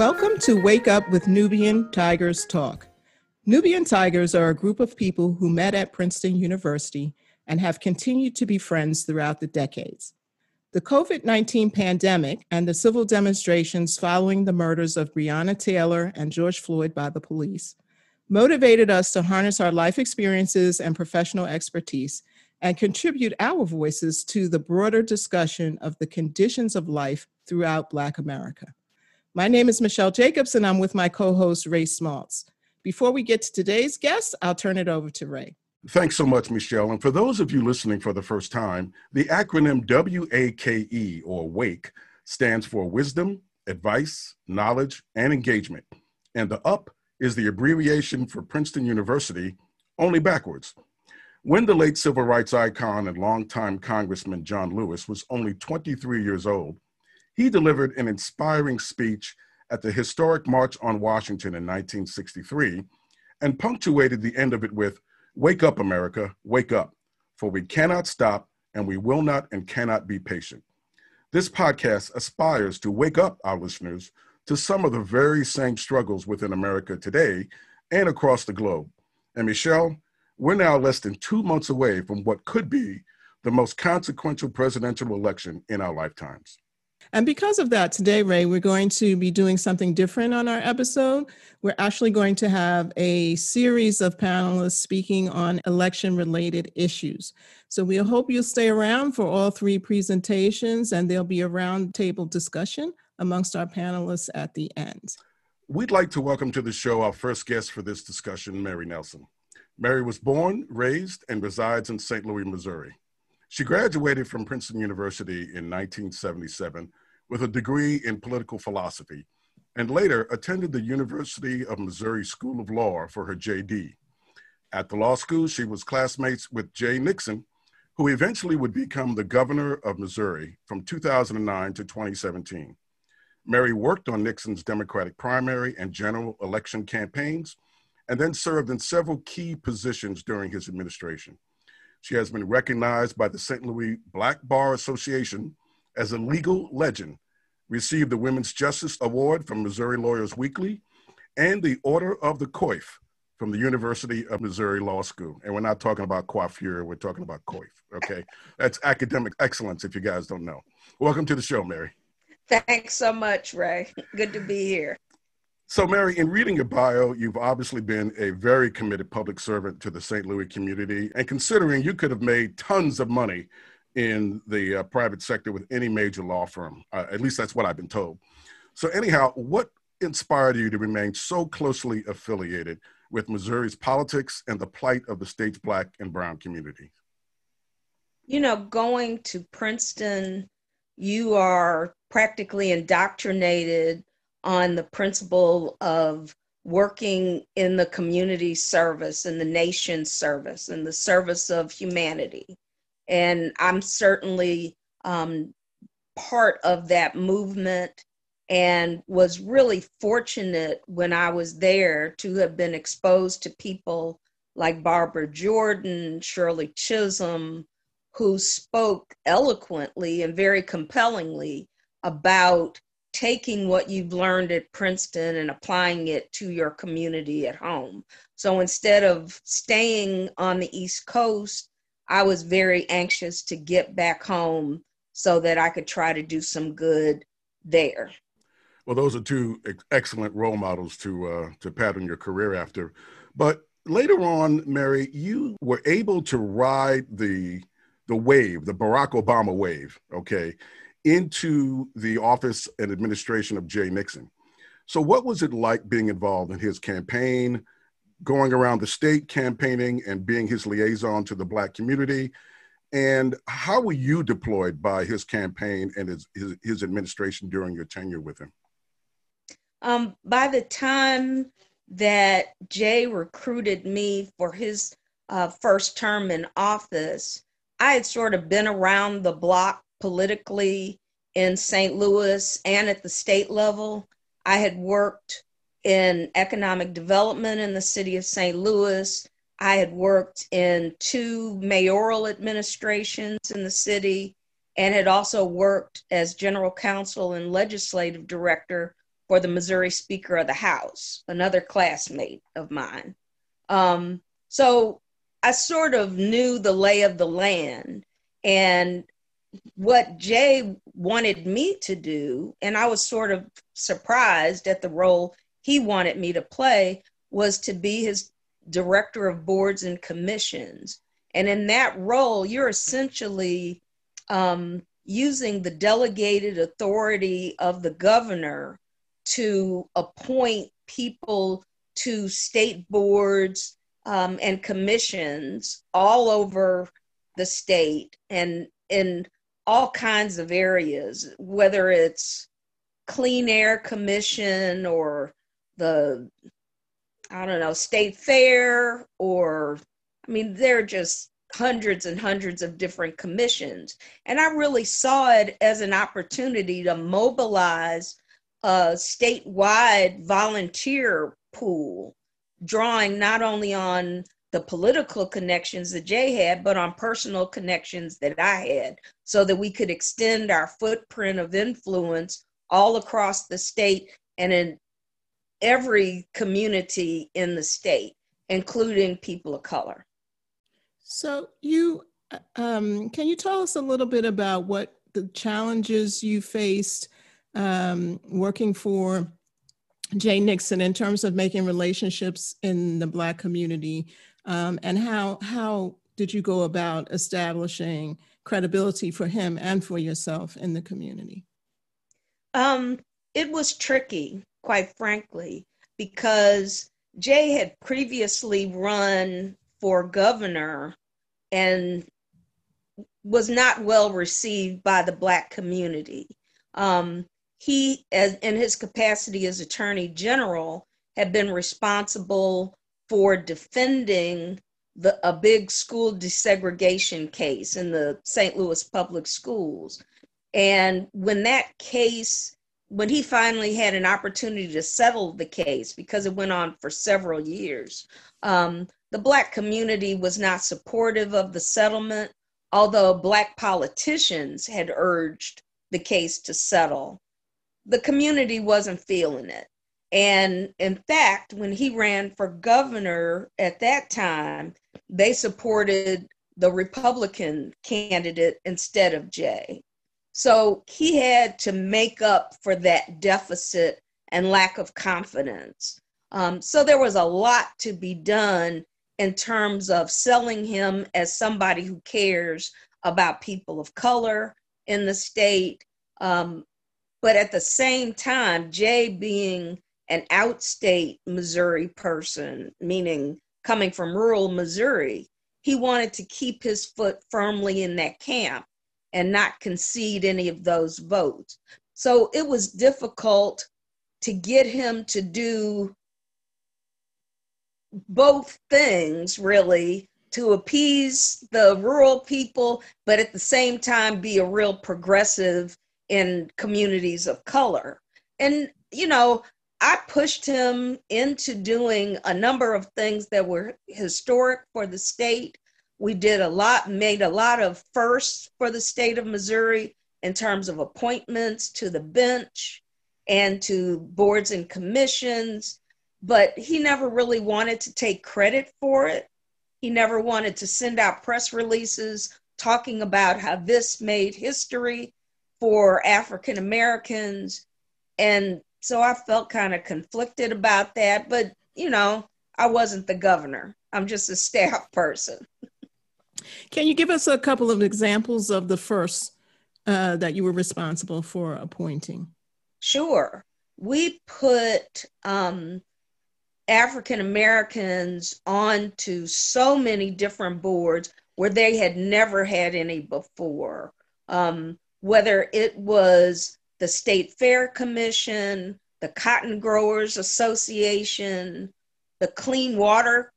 Welcome to Wake Up with Nubian Tigers Talk. Nubian Tigers are a group of people who met at Princeton University and have continued to be friends throughout the decades. The COVID 19 pandemic and the civil demonstrations following the murders of Breonna Taylor and George Floyd by the police motivated us to harness our life experiences and professional expertise and contribute our voices to the broader discussion of the conditions of life throughout Black America. My name is Michelle Jacobs, and I'm with my co host, Ray Smaltz. Before we get to today's guest, I'll turn it over to Ray. Thanks so much, Michelle. And for those of you listening for the first time, the acronym WAKE or WAKE stands for Wisdom, Advice, Knowledge, and Engagement. And the UP is the abbreviation for Princeton University, only backwards. When the late civil rights icon and longtime Congressman John Lewis was only 23 years old, he delivered an inspiring speech at the historic March on Washington in 1963 and punctuated the end of it with Wake up, America, wake up, for we cannot stop and we will not and cannot be patient. This podcast aspires to wake up our listeners to some of the very same struggles within America today and across the globe. And Michelle, we're now less than two months away from what could be the most consequential presidential election in our lifetimes. And because of that, today, Ray, we're going to be doing something different on our episode. We're actually going to have a series of panelists speaking on election related issues. So we hope you'll stay around for all three presentations, and there'll be a roundtable discussion amongst our panelists at the end. We'd like to welcome to the show our first guest for this discussion, Mary Nelson. Mary was born, raised, and resides in St. Louis, Missouri. She graduated from Princeton University in 1977 with a degree in political philosophy and later attended the University of Missouri School of Law for her JD. At the law school, she was classmates with Jay Nixon, who eventually would become the governor of Missouri from 2009 to 2017. Mary worked on Nixon's Democratic primary and general election campaigns, and then served in several key positions during his administration. She has been recognized by the St. Louis Black Bar Association as a legal legend, received the Women's Justice Award from Missouri Lawyers Weekly and the Order of the Coif from the University of Missouri Law School. And we're not talking about coiffure, we're talking about coif, okay? That's academic excellence if you guys don't know. Welcome to the show, Mary. Thanks so much, Ray. Good to be here. So, Mary, in reading your bio, you've obviously been a very committed public servant to the St. Louis community. And considering you could have made tons of money in the uh, private sector with any major law firm. Uh, at least that's what I've been told. So, anyhow, what inspired you to remain so closely affiliated with Missouri's politics and the plight of the state's Black and Brown community? You know, going to Princeton, you are practically indoctrinated on the principle of working in the community service and the nation's service and the service of humanity and I'm certainly um, part of that movement and was really fortunate when I was there to have been exposed to people like Barbara Jordan, Shirley Chisholm, who spoke eloquently and very compellingly about taking what you've learned at Princeton and applying it to your community at home. So instead of staying on the East Coast I was very anxious to get back home so that I could try to do some good there. Well, those are two excellent role models to uh, to pattern your career after. But later on, Mary, you were able to ride the the wave, the Barack Obama wave, okay, into the office and administration of Jay Nixon. So, what was it like being involved in his campaign? Going around the state campaigning and being his liaison to the Black community. And how were you deployed by his campaign and his, his, his administration during your tenure with him? Um, by the time that Jay recruited me for his uh, first term in office, I had sort of been around the block politically in St. Louis and at the state level. I had worked in economic development in the city of St. Louis. I had worked in two mayoral administrations in the city and had also worked as general counsel and legislative director for the Missouri Speaker of the House, another classmate of mine. Um, so I sort of knew the lay of the land and what Jay wanted me to do, and I was sort of surprised at the role he wanted me to play, was to be his director of boards and commissions. And in that role, you're essentially um, using the delegated authority of the governor to appoint people to state boards um, and commissions all over the state and in all kinds of areas, whether it's Clean Air Commission or the, I don't know, State Fair, or, I mean, they're just hundreds and hundreds of different commissions. And I really saw it as an opportunity to mobilize a statewide volunteer pool, drawing not only on the political connections that Jay had, but on personal connections that I had, so that we could extend our footprint of influence all across the state and in every community in the state, including people of color. So, you um, can you tell us a little bit about what the challenges you faced um, working for Jay Nixon in terms of making relationships in the Black community um, and how how did you go about establishing credibility for him and for yourself in the community? Um, it was tricky, quite frankly, because Jay had previously run for governor and was not well received by the Black community. Um, he, as, in his capacity as Attorney General, had been responsible for defending the, a big school desegregation case in the St. Louis public schools. And when that case, when he finally had an opportunity to settle the case, because it went on for several years, um, the Black community was not supportive of the settlement, although Black politicians had urged the case to settle. The community wasn't feeling it. And in fact, when he ran for governor at that time, they supported the Republican candidate instead of Jay. So he had to make up for that deficit and lack of confidence. Um, so there was a lot to be done in terms of selling him as somebody who cares about people of color in the state. Um, but at the same time, Jay being an outstate Missouri person, meaning coming from rural Missouri, he wanted to keep his foot firmly in that camp and not concede any of those votes. So it was difficult to get him to do both things, really, to appease the rural people, but at the same time be a real progressive in communities of color. And, you know, I pushed him into doing a number of things that were historic for the state. We did a lot, made a lot of firsts for the state of Missouri in terms of appointments to the bench and to boards and commissions, but he never really wanted to take credit for it. He never wanted to send out press releases talking about how this made history for African Americans. And so I felt kind of conflicted about that, but you know, I wasn't the governor. I'm just a staff person. Can you give us a couple of examples of the first uh, that you were responsible for appointing? Sure. We put um, African Americans onto so many different boards where they had never had any before. Um, whether it was the State Fair Commission, the Cotton Growers Association, the Clean Water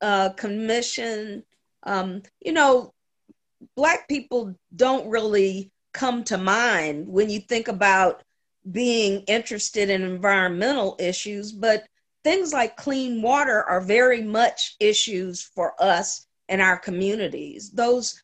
uh, Commission. Um, you know, Black people don't really come to mind when you think about being interested in environmental issues, but things like clean water are very much issues for us and our communities. Those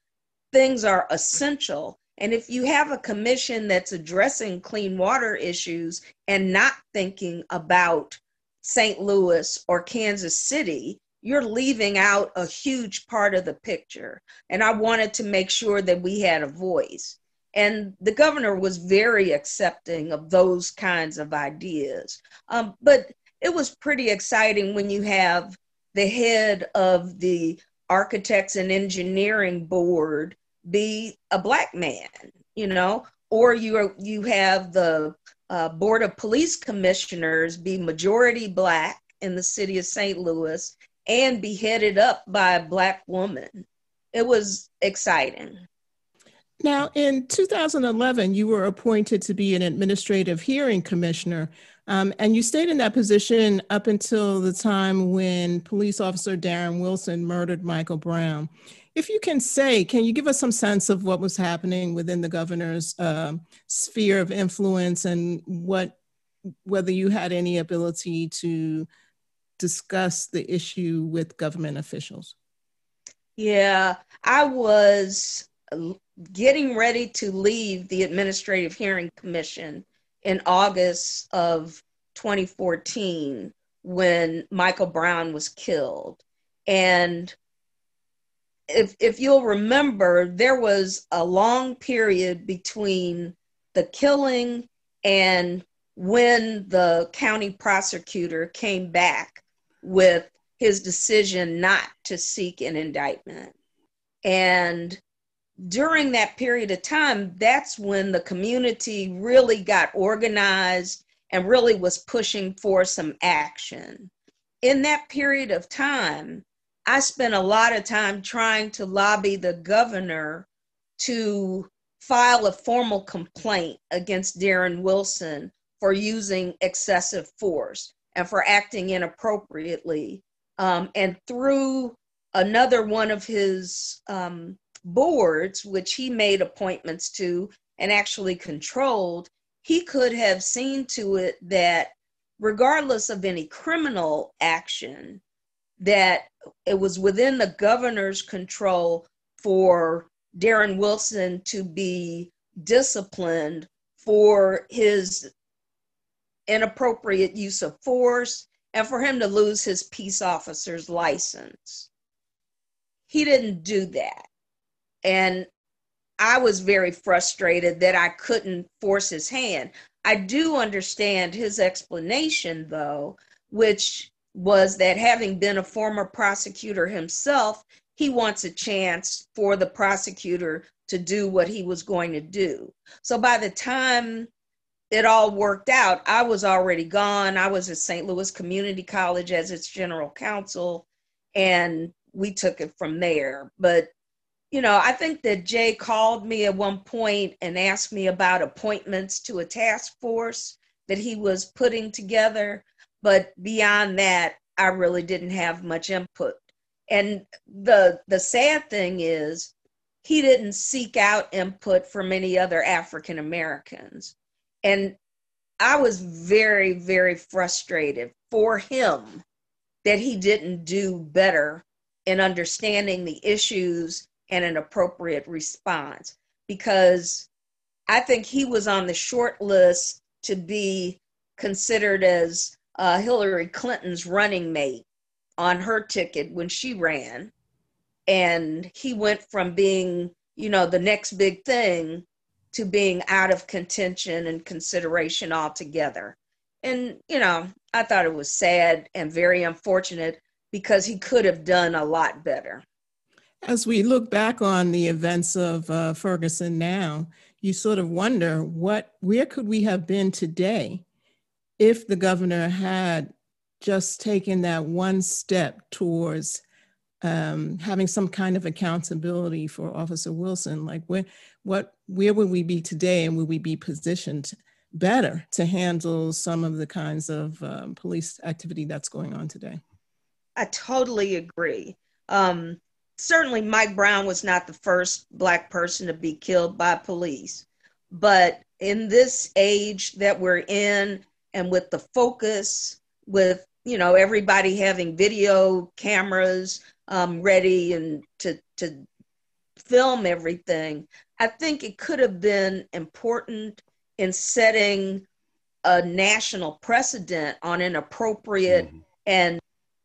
things are essential And if you have a commission that's addressing clean water issues and not thinking about St. Louis or Kansas City, you're leaving out a huge part of the picture. And I wanted to make sure that we had a voice. And the governor was very accepting of those kinds of ideas. Um, but it was pretty exciting when you have the head of the architects and engineering board be a black man, you know, or you are, you have the uh, board of police commissioners be majority black in the city of St. Louis and be headed up by a black woman. It was exciting. Now, in 2011, you were appointed to be an administrative hearing commissioner, um, and you stayed in that position up until the time when police officer Darren Wilson murdered Michael Brown. If you can say, can you give us some sense of what was happening within the governor's uh, sphere of influence and what, whether you had any ability to discuss the issue with government officials? Yeah, I was getting ready to leave the Administrative Hearing Commission in August of 2014 when Michael Brown was killed. And if, if you'll remember, there was a long period between the killing and when the county prosecutor came back with his decision not to seek an indictment. And during that period of time, that's when the community really got organized and really was pushing for some action. In that period of time, I spent a lot of time trying to lobby the governor to file a formal complaint against Darren Wilson for using excessive force and for acting inappropriately. Um, and through another one of his um, boards, which he made appointments to and actually controlled, he could have seen to it that regardless of any criminal action, that it was within the governor's control for Darren Wilson to be disciplined for his inappropriate use of force and for him to lose his peace officer's license. He didn't do that. And I was very frustrated that I couldn't force his hand. I do understand his explanation, though, which was that having been a former prosecutor himself, he wants a chance for the prosecutor to do what he was going to do. So by the time it all worked out, I was already gone. I was at St. Louis Community College as its general counsel, and we took it from there. But you know, I think that Jay called me at one point and asked me about appointments to a task force that he was putting together. But beyond that, I really didn't have much input. And the the sad thing is he didn't seek out input from any other African Americans. And I was very, very frustrated for him that he didn't do better in understanding the issues and an appropriate response because I think he was on the short list to be considered as uh, Hillary Clinton's running mate on her ticket when she ran. And he went from being, you know, the next big thing to being out of contention and consideration altogether. And, you know, I thought it was sad and very unfortunate because he could have done a lot better. As we look back on the events of uh, Ferguson now, you sort of wonder what, where could we have been today if the governor had just taken that one step towards um, having some kind of accountability for Officer Wilson? Like, where, what, where would we be today, and would we be positioned better to handle some of the kinds of um, police activity that's going on today? I totally agree. Um, certainly Mike Brown was not the first black person to be killed by police. But in this age that we're in and with the focus with you know everybody having video cameras um, ready and to to film everything. I think it could have been important in setting a national precedent on an appropriate mm-hmm. and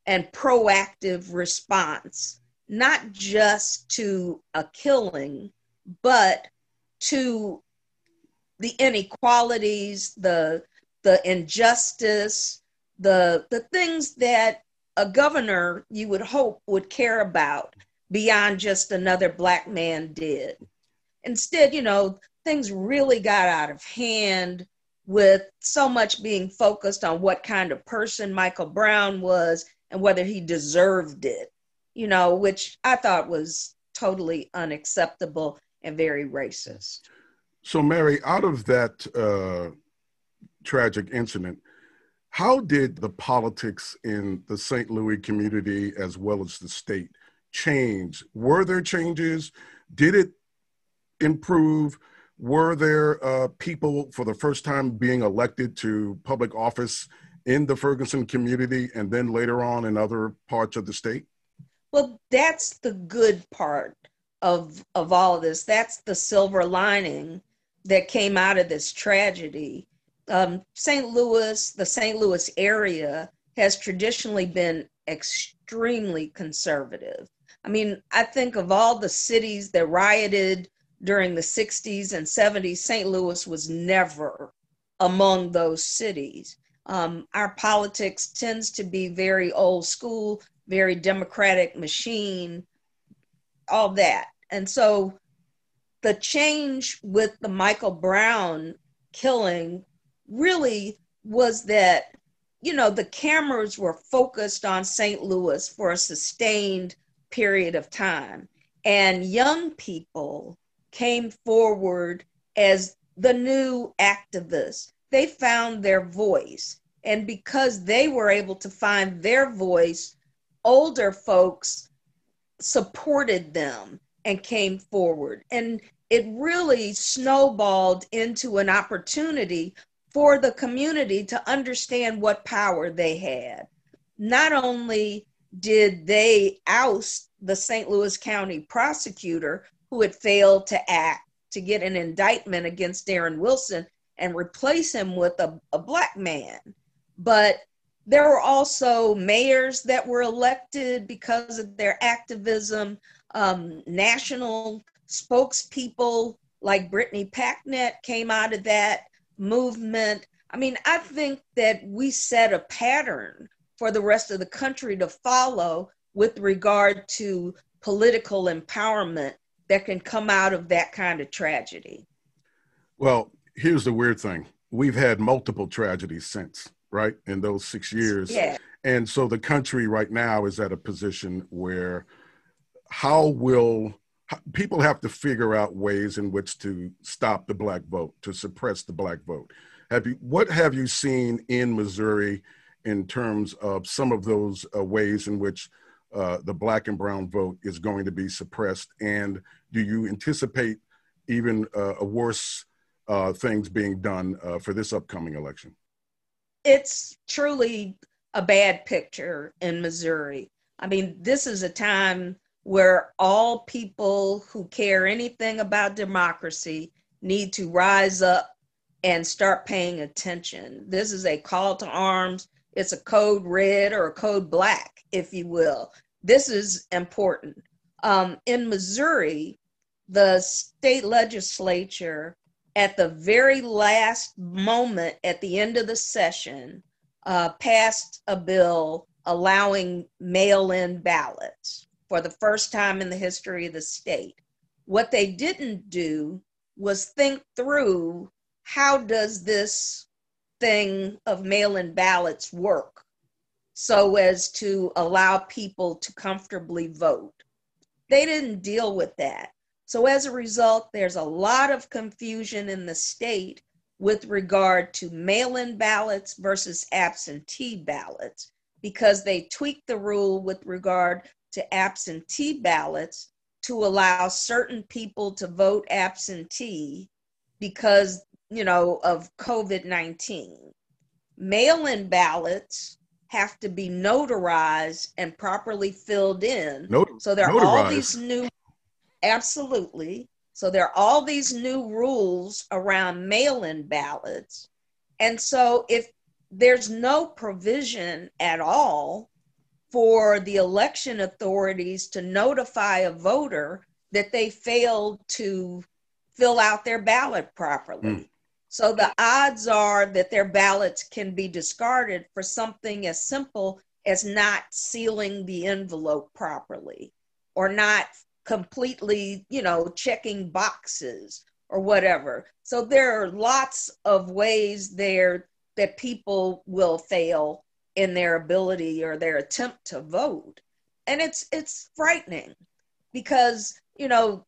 and proactive response, not just to a killing, but to the inequalities, the the injustice, the the things that a governor you would hope would care about beyond just another black man did. Instead, you know, things really got out of hand with so much being focused on what kind of person Michael Brown was and whether he deserved it, you know, which I thought was totally unacceptable and very racist. So, Mary, out of that uh, tragic incident, how did the politics in the St. Louis community as well as the state change? Were there changes? Did it improve? Were there uh, people for the first time being elected to public office in the Ferguson community and then later on in other parts of the state? Well, that's the good part of of all of this. That's the silver lining that came out of this tragedy. Um, St. Louis, the St. Louis area, has traditionally been extremely conservative. I mean, I think of all the cities that rioted during the 60s and 70s, St. Louis was never among those cities. Um, our politics tends to be very old school, very democratic machine, all that. And so the change with the Michael Brown killing really was that, you know, the cameras were focused on St. Louis for a sustained period of time. And young people came forward as the new activists. They found their voice. And because they were able to find their voice, older folks supported them and came forward. And it really snowballed into an opportunity for the community to understand what power they had. Not only did they oust the St. Louis County prosecutor who had failed to act to get an indictment against Darren Wilson and replace him with a, a black man, but there were also mayors that were elected because of their activism, um, national spokespeople like Brittany Packnett came out of that movement. I mean, I think that we set a pattern for the rest of the country to follow with regard to political empowerment that can come out of that kind of tragedy. Well, here's the weird thing we've had multiple tragedies since, right, in those six years. Yeah. And so the country right now is at a position where how will people have to figure out ways in which to stop the black vote, to suppress the black vote. Have you, what have you seen in Missouri in terms of some of those uh, ways in which uh, the black and brown vote is going to be suppressed? And do you anticipate even uh, worse uh, things being done uh, for this upcoming election? It's truly a bad picture in Missouri. I mean, this is a time where all people who care anything about democracy need to rise up and start paying attention. This is a call to arms. It's a code red or a code black, if you will. This is important. Um, in Missouri, the state legislature, at the very last moment at the end of the session, uh, passed a bill allowing mail in ballots for the first time in the history of the state. What they didn't do was think through how does this thing of mail-in ballots work so as to allow people to comfortably vote. They didn't deal with that. So as a result, there's a lot of confusion in the state with regard to mail-in ballots versus absentee ballots because they tweaked the rule with regard to absentee ballots to allow certain people to vote absentee because, you know, of COVID 19. Mail in ballots have to be notarized and properly filled in. Not- so there are all these new Absolutely. So there are all these new rules around mail in ballots. And so if there's no provision at all for the election authorities to notify a voter that they failed to fill out their ballot properly. Mm. So the odds are that their ballots can be discarded for something as simple as not sealing the envelope properly or not completely, you know, checking boxes or whatever. So there are lots of ways there that people will fail in their ability or their attempt to vote. And it's it's frightening because, you know,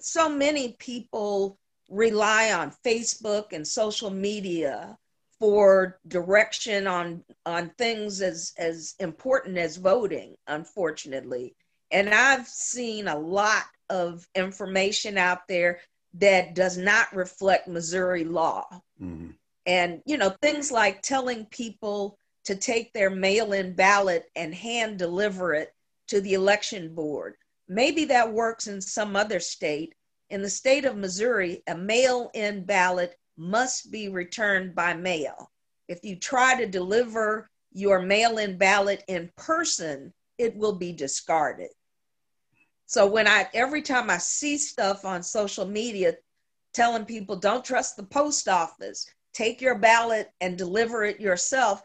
so many people rely on Facebook and social media for direction on on things as as important as voting unfortunately and i've seen a lot of information out there that does not reflect missouri law mm-hmm. and you know things like telling people to take their mail-in ballot and hand deliver it to the election board maybe that works in some other state in the state of Missouri, a mail in ballot must be returned by mail. If you try to deliver your mail in ballot in person, it will be discarded. So when I every time I see stuff on social media telling people don't trust the post office, take your ballot and deliver it yourself,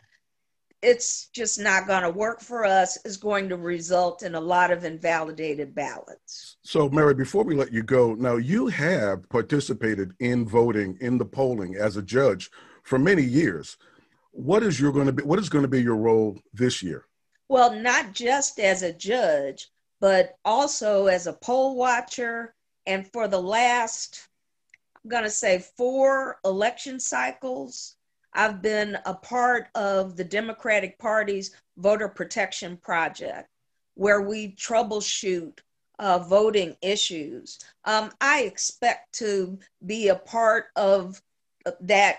it's just not going to work for us is going to result in a lot of invalidated ballots. So, Mary, before we let you go, now you have participated in voting in the polling as a judge for many years. What is your going to be? What is going to be your role this year? Well, not just as a judge, but also as a poll watcher, and for the last, I'm going to say four election cycles, I've been a part of the Democratic Party's voter protection project, where we troubleshoot uh, voting issues. Um, I expect to be a part of that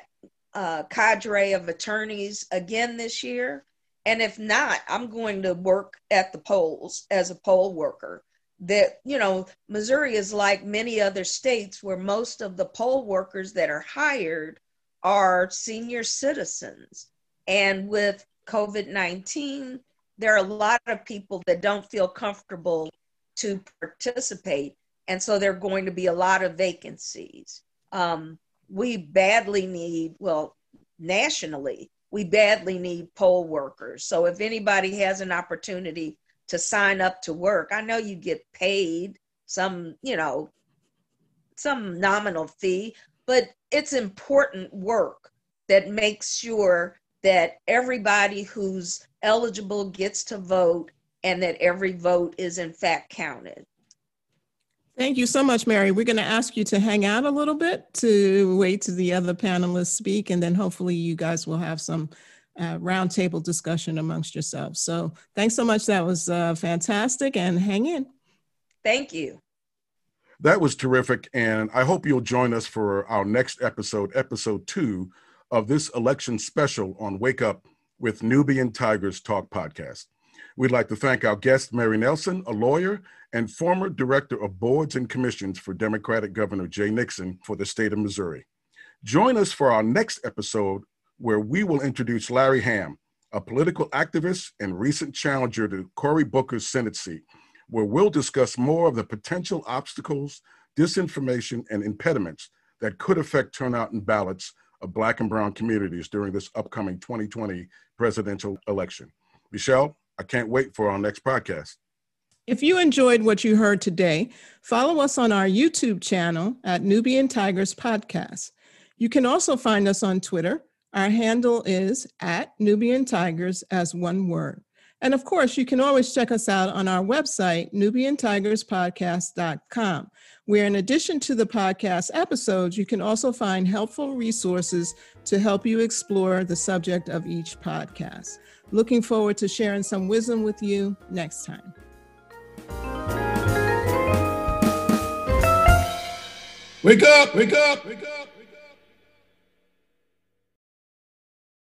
uh, cadre of attorneys again this year. And if not, I'm going to work at the polls as a poll worker. That, you know, Missouri is like many other states where most of the poll workers that are hired are senior citizens. And with COVID 19, there are a lot of people that don't feel comfortable to participate. And so there are going to be a lot of vacancies. Um, we badly need, well, nationally, we badly need poll workers. So if anybody has an opportunity to sign up to work, I know you get paid some, you know, some nominal fee, but it's important work that makes sure that everybody who's eligible gets to vote and that every vote is in fact counted. Thank you so much, Mary. We're going to ask you to hang out a little bit to wait to the other panelists speak, and then hopefully you guys will have some uh, roundtable discussion amongst yourselves. So thanks so much. That was uh, fantastic, and hang in. Thank you. That was terrific. And I hope you'll join us for our next episode, episode two of this election special on Wake Up with Nubian Tigers Talk podcast. We'd like to thank our guest, Mary Nelson, a lawyer and former director of boards and commissions for Democratic Governor Jay Nixon for the state of Missouri. Join us for our next episode where we will introduce Larry Hamm, a political activist and recent challenger to Cory Booker's Senate seat where we'll discuss more of the potential obstacles, disinformation, and impediments that could affect turnout and ballots of Black and Brown communities during this upcoming 2020 presidential election. Michelle, I can't wait for our next podcast. If you enjoyed what you heard today, follow us on our YouTube channel at Nubian Tigers Podcast. You can also find us on Twitter. Our handle is at Nubian Tigers as one word. And of course, you can always check us out on our website, NubianTigersPodcast.com, where in addition to the podcast episodes, you can also find helpful resources to help you explore the subject of each podcast. Looking forward to sharing some wisdom with you next time. Wake up, wake up, wake up.